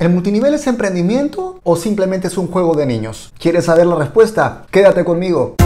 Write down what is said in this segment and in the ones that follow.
¿El multinivel es emprendimiento o simplemente es un juego de niños? ¿Quieres saber la respuesta? Quédate conmigo.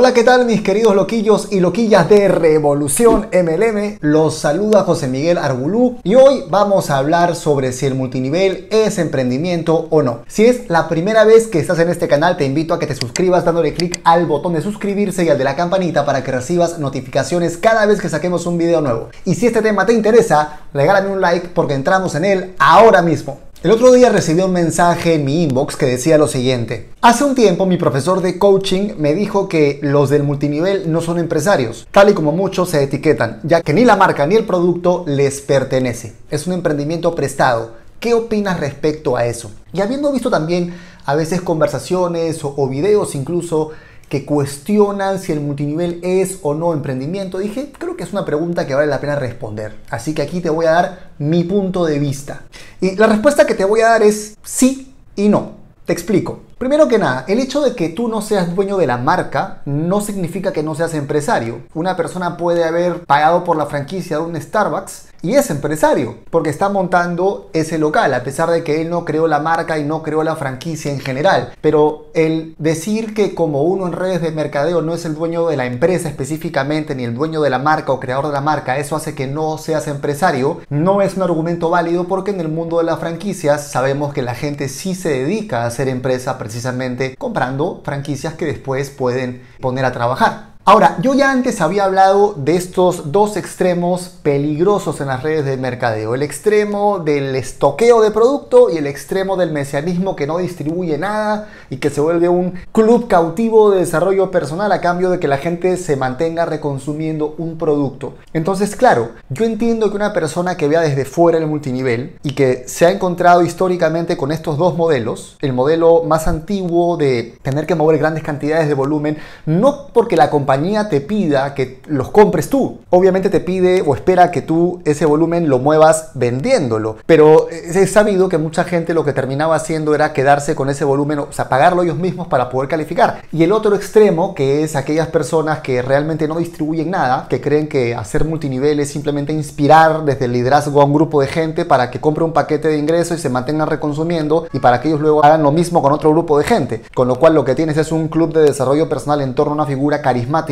Hola, ¿qué tal mis queridos loquillos y loquillas de Revolución MLM? Los saluda José Miguel Argulú y hoy vamos a hablar sobre si el multinivel es emprendimiento o no. Si es la primera vez que estás en este canal, te invito a que te suscribas dándole clic al botón de suscribirse y al de la campanita para que recibas notificaciones cada vez que saquemos un video nuevo. Y si este tema te interesa, regálame un like porque entramos en él ahora mismo. El otro día recibí un mensaje en mi inbox que decía lo siguiente. Hace un tiempo mi profesor de coaching me dijo que los del multinivel no son empresarios, tal y como muchos se etiquetan, ya que ni la marca ni el producto les pertenece. Es un emprendimiento prestado. ¿Qué opinas respecto a eso? Y habiendo visto también a veces conversaciones o, o videos incluso que cuestionan si el multinivel es o no emprendimiento, dije, creo que es una pregunta que vale la pena responder. Así que aquí te voy a dar mi punto de vista. Y la respuesta que te voy a dar es sí y no. Te explico. Primero que nada, el hecho de que tú no seas dueño de la marca no significa que no seas empresario. Una persona puede haber pagado por la franquicia de un Starbucks y es empresario, porque está montando ese local, a pesar de que él no creó la marca y no creó la franquicia en general. Pero el decir que como uno en redes de mercadeo no es el dueño de la empresa específicamente, ni el dueño de la marca o creador de la marca, eso hace que no seas empresario, no es un argumento válido porque en el mundo de las franquicias sabemos que la gente sí se dedica a hacer empresa precisamente comprando franquicias que después pueden poner a trabajar. Ahora, yo ya antes había hablado de estos dos extremos peligrosos en las redes de mercadeo. El extremo del estoqueo de producto y el extremo del mesianismo que no distribuye nada y que se vuelve un club cautivo de desarrollo personal a cambio de que la gente se mantenga reconsumiendo un producto. Entonces, claro, yo entiendo que una persona que vea desde fuera el multinivel y que se ha encontrado históricamente con estos dos modelos, el modelo más antiguo de tener que mover grandes cantidades de volumen, no porque la compañía te pida que los compres tú. Obviamente te pide o espera que tú ese volumen lo muevas vendiéndolo. Pero es sabido que mucha gente lo que terminaba haciendo era quedarse con ese volumen, o sea, pagarlo ellos mismos para poder calificar. Y el otro extremo, que es aquellas personas que realmente no distribuyen nada, que creen que hacer multinivel es simplemente inspirar desde el liderazgo a un grupo de gente para que compre un paquete de ingresos y se mantengan reconsumiendo y para que ellos luego hagan lo mismo con otro grupo de gente. Con lo cual lo que tienes es un club de desarrollo personal en torno a una figura carismática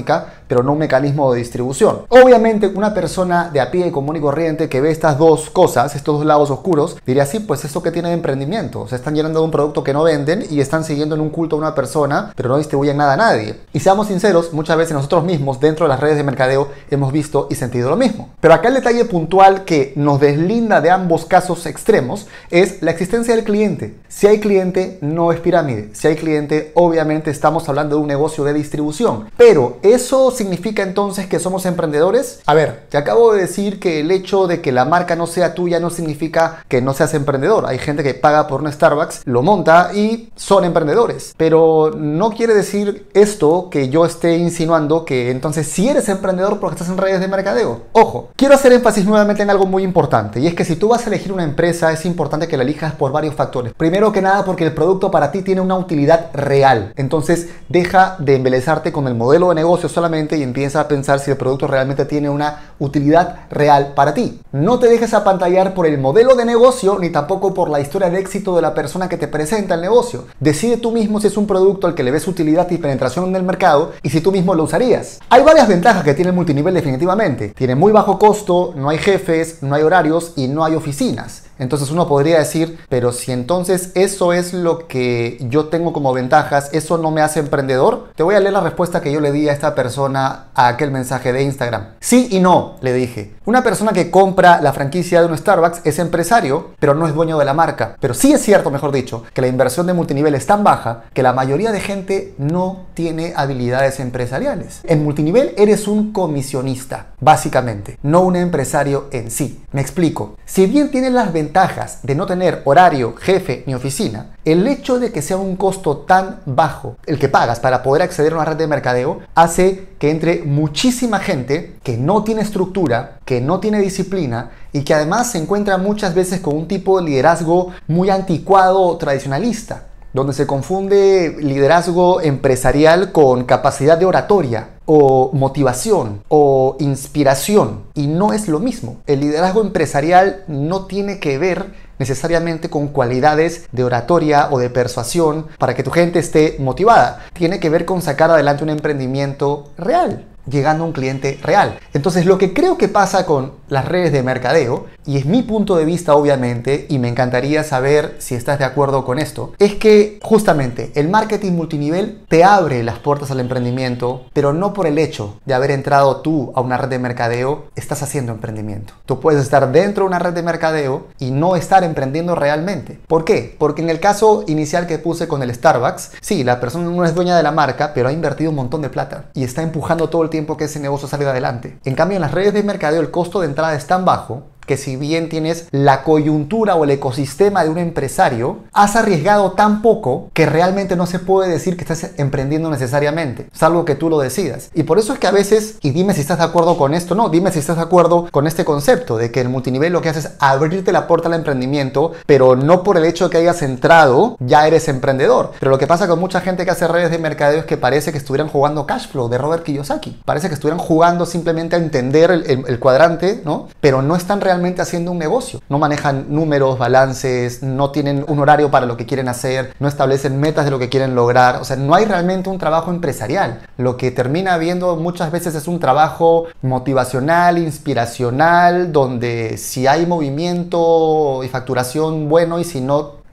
pero no un mecanismo de distribución. Obviamente, una persona de a pie común y corriente que ve estas dos cosas, estos dos lados oscuros, diría, sí, pues eso que tiene de emprendimiento. Se están llenando de un producto que no venden y están siguiendo en un culto a una persona, pero no distribuyen nada a nadie. Y seamos sinceros, muchas veces nosotros mismos, dentro de las redes de mercadeo, hemos visto y sentido lo mismo. Pero acá el detalle puntual que nos deslinda de ambos casos extremos es la existencia del cliente. Si hay cliente, no es pirámide. Si hay cliente, obviamente estamos hablando de un negocio de distribución. Pero ¿Eso significa entonces que somos emprendedores? A ver, te acabo de decir que el hecho de que la marca no sea tuya no significa que no seas emprendedor. Hay gente que paga por un Starbucks, lo monta y son emprendedores. Pero no quiere decir esto que yo esté insinuando que entonces si eres emprendedor porque estás en redes de mercadeo. Ojo, quiero hacer énfasis nuevamente en algo muy importante y es que si tú vas a elegir una empresa es importante que la elijas por varios factores. Primero que nada porque el producto para ti tiene una utilidad real. Entonces deja de embelezarte con el modelo de negocio solamente y empieza a pensar si el producto realmente tiene una utilidad real para ti. No te dejes apantallar por el modelo de negocio ni tampoco por la historia de éxito de la persona que te presenta el negocio. Decide tú mismo si es un producto al que le ves utilidad y penetración en el mercado y si tú mismo lo usarías. Hay varias ventajas que tiene el multinivel definitivamente. Tiene muy bajo costo, no hay jefes, no hay horarios y no hay oficinas. Entonces uno podría decir, pero si entonces eso es lo que yo tengo como ventajas, ¿eso no me hace emprendedor? Te voy a leer la respuesta que yo le di a esta persona a aquel mensaje de Instagram. Sí y no, le dije. Una persona que compra la franquicia de un Starbucks es empresario, pero no es dueño de la marca. Pero sí es cierto, mejor dicho, que la inversión de multinivel es tan baja que la mayoría de gente no tiene habilidades empresariales. En multinivel eres un comisionista, básicamente, no un empresario en sí. Me explico. Si bien tienes las ventajas de no tener horario, jefe ni oficina, el hecho de que sea un costo tan bajo el que pagas para poder acceder a una red de mercadeo hace que entre muchísima gente que no tiene estructura, que no tiene disciplina y que además se encuentra muchas veces con un tipo de liderazgo muy anticuado o tradicionalista donde se confunde liderazgo empresarial con capacidad de oratoria o motivación o inspiración y no es lo mismo. El liderazgo empresarial no tiene que ver necesariamente con cualidades de oratoria o de persuasión para que tu gente esté motivada. Tiene que ver con sacar adelante un emprendimiento real llegando a un cliente real. Entonces lo que creo que pasa con las redes de mercadeo, y es mi punto de vista obviamente, y me encantaría saber si estás de acuerdo con esto, es que justamente el marketing multinivel te abre las puertas al emprendimiento, pero no por el hecho de haber entrado tú a una red de mercadeo, estás haciendo emprendimiento. Tú puedes estar dentro de una red de mercadeo y no estar emprendiendo realmente. ¿Por qué? Porque en el caso inicial que puse con el Starbucks, sí, la persona no es dueña de la marca, pero ha invertido un montón de plata y está empujando todo el tiempo que ese negocio salga adelante. En cambio, en las redes de mercadeo el costo de entrada es tan bajo que si bien tienes la coyuntura o el ecosistema de un empresario, has arriesgado tan poco que realmente no se puede decir que estás emprendiendo necesariamente, salvo que tú lo decidas. Y por eso es que a veces, y dime si estás de acuerdo con esto, no, dime si estás de acuerdo con este concepto de que el multinivel lo que hace es abrirte la puerta al emprendimiento, pero no por el hecho de que hayas entrado, ya eres emprendedor. Pero lo que pasa con mucha gente que hace redes de mercadeo es que parece que estuvieran jugando cash flow de Robert Kiyosaki. Parece que estuvieran jugando simplemente a entender el, el cuadrante, ¿no? Pero no están realmente haciendo un negocio. No manejan números, balances, no tienen un horario para lo que quieren hacer, no establecen metas de lo que quieren lograr. O sea, no hay realmente un trabajo empresarial. Lo que termina habiendo muchas veces es un trabajo motivacional, inspiracional, donde si hay movimiento y facturación bueno y si no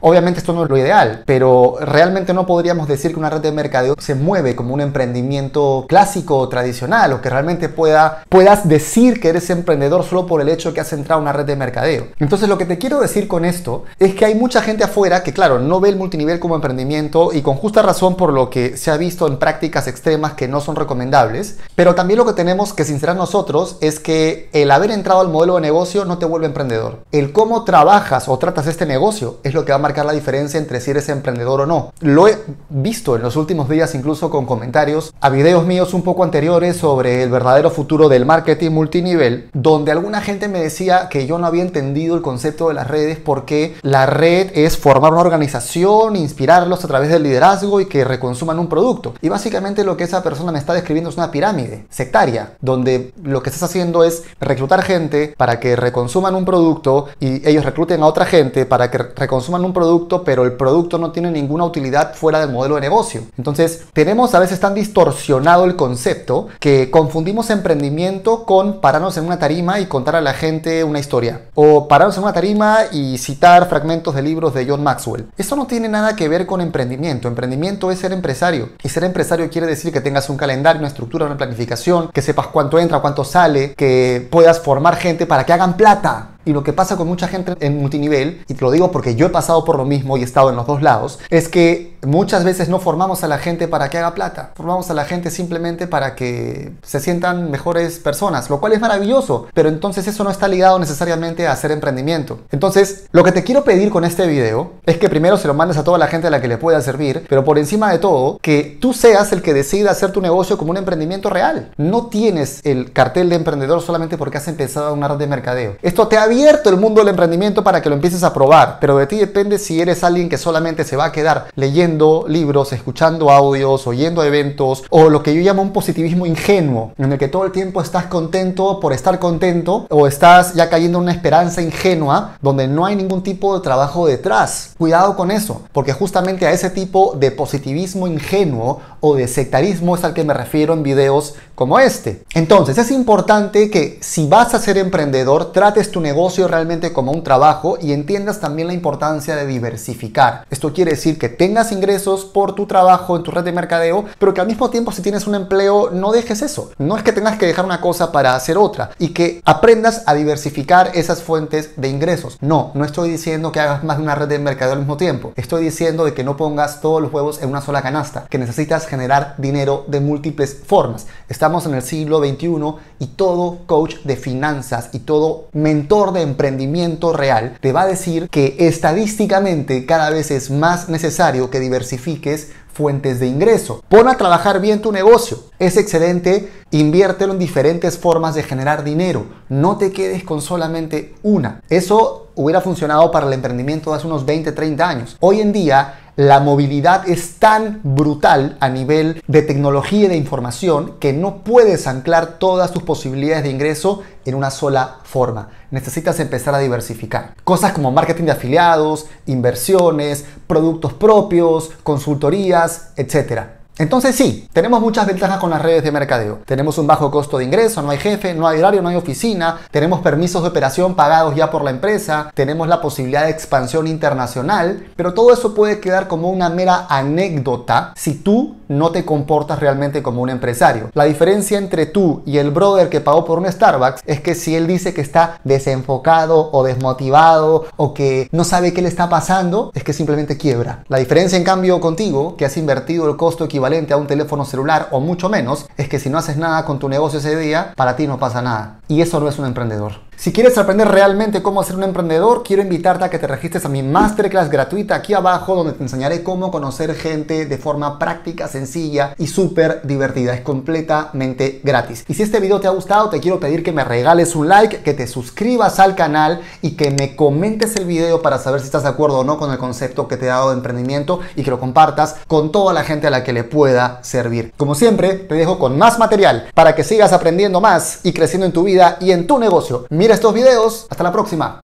Obviamente esto no es lo ideal, pero realmente no podríamos decir que una red de mercadeo se mueve como un emprendimiento clásico o tradicional o que realmente pueda, puedas decir que eres emprendedor solo por el hecho de que has entrado a una red de mercadeo. Entonces lo que te quiero decir con esto es que hay mucha gente afuera que claro, no ve el multinivel como emprendimiento y con justa razón por lo que se ha visto en prácticas extremas que no son recomendables, pero también lo que tenemos que sincerar nosotros es que el haber entrado al modelo de negocio no te vuelve emprendedor. El cómo trabajas o tratas este negocio es lo que va a marcar la diferencia entre si eres emprendedor o no. Lo he visto en los últimos días incluso con comentarios a videos míos un poco anteriores sobre el verdadero futuro del marketing multinivel, donde alguna gente me decía que yo no había entendido el concepto de las redes porque la red es formar una organización, inspirarlos a través del liderazgo y que reconsuman un producto. Y básicamente lo que esa persona me está describiendo es una pirámide sectaria, donde lo que estás haciendo es reclutar gente para que reconsuman un producto y ellos recluten a otra gente para que reconsuman un producto, pero el producto no tiene ninguna utilidad fuera del modelo de negocio. Entonces, tenemos a veces tan distorsionado el concepto que confundimos emprendimiento con pararnos en una tarima y contar a la gente una historia. O pararnos en una tarima y citar fragmentos de libros de John Maxwell. Eso no tiene nada que ver con emprendimiento. Emprendimiento es ser empresario. Y ser empresario quiere decir que tengas un calendario, una estructura, una planificación, que sepas cuánto entra, cuánto sale, que puedas formar gente para que hagan plata. Y lo que pasa con mucha gente en multinivel, y te lo digo porque yo he pasado por lo mismo y he estado en los dos lados, es que muchas veces no formamos a la gente para que haga plata. Formamos a la gente simplemente para que se sientan mejores personas, lo cual es maravilloso, pero entonces eso no está ligado necesariamente a hacer emprendimiento. Entonces, lo que te quiero pedir con este video es que primero se lo mandes a toda la gente a la que le pueda servir, pero por encima de todo, que tú seas el que decida hacer tu negocio como un emprendimiento real. No tienes el cartel de emprendedor solamente porque has empezado una red de mercadeo. Esto te ha abierto el mundo del emprendimiento para que lo empieces a probar, pero de ti depende si eres alguien que solamente se va a quedar leyendo libros, escuchando audios, oyendo eventos o lo que yo llamo un positivismo ingenuo, en el que todo el tiempo estás contento por estar contento o estás ya cayendo en una esperanza ingenua donde no hay ningún tipo de trabajo detrás. Cuidado con eso, porque justamente a ese tipo de positivismo ingenuo o de sectarismo es al que me refiero en videos como este. Entonces es importante que si vas a ser emprendedor, trates tu negocio realmente como un trabajo y entiendas también la importancia de diversificar. Esto quiere decir que tengas ingresos por tu trabajo en tu red de mercadeo, pero que al mismo tiempo si tienes un empleo no dejes eso. No es que tengas que dejar una cosa para hacer otra y que aprendas a diversificar esas fuentes de ingresos. No, no estoy diciendo que hagas más de una red de mercadeo al mismo tiempo. Estoy diciendo de que no pongas todos los huevos en una sola canasta, que necesitas generar dinero de múltiples formas. Estamos en el siglo XXI y todo coach de finanzas y todo mentor de emprendimiento real te va a decir que estadísticamente cada vez es más necesario que diversifiques fuentes de ingreso. Pon a trabajar bien tu negocio. Es excelente, inviértelo en diferentes formas de generar dinero. No te quedes con solamente una. Eso hubiera funcionado para el emprendimiento hace unos 20, 30 años. Hoy en día La movilidad es tan brutal a nivel de tecnología y de información que no puedes anclar todas tus posibilidades de ingreso en una sola forma. Necesitas empezar a diversificar. Cosas como marketing de afiliados, inversiones, productos propios, consultorías, etc. Entonces sí, tenemos muchas ventajas con las redes de mercadeo. Tenemos un bajo costo de ingreso, no hay jefe, no hay horario, no hay oficina, tenemos permisos de operación pagados ya por la empresa, tenemos la posibilidad de expansión internacional, pero todo eso puede quedar como una mera anécdota si tú no te comportas realmente como un empresario. La diferencia entre tú y el brother que pagó por un Starbucks es que si él dice que está desenfocado o desmotivado o que no sabe qué le está pasando, es que simplemente quiebra. La diferencia en cambio contigo, que has invertido el costo equivalente a un teléfono celular o mucho menos, es que si no haces nada con tu negocio ese día, para ti no pasa nada. Y eso no es un emprendedor. Si quieres aprender realmente cómo ser un emprendedor, quiero invitarte a que te registres a mi masterclass gratuita aquí abajo, donde te enseñaré cómo conocer gente de forma práctica, sencilla y súper divertida. Es completamente gratis. Y si este video te ha gustado, te quiero pedir que me regales un like, que te suscribas al canal y que me comentes el video para saber si estás de acuerdo o no con el concepto que te he dado de emprendimiento y que lo compartas con toda la gente a la que le pueda servir. Como siempre, te dejo con más material para que sigas aprendiendo más y creciendo en tu vida y en tu negocio. Mira estos videos. Hasta la próxima.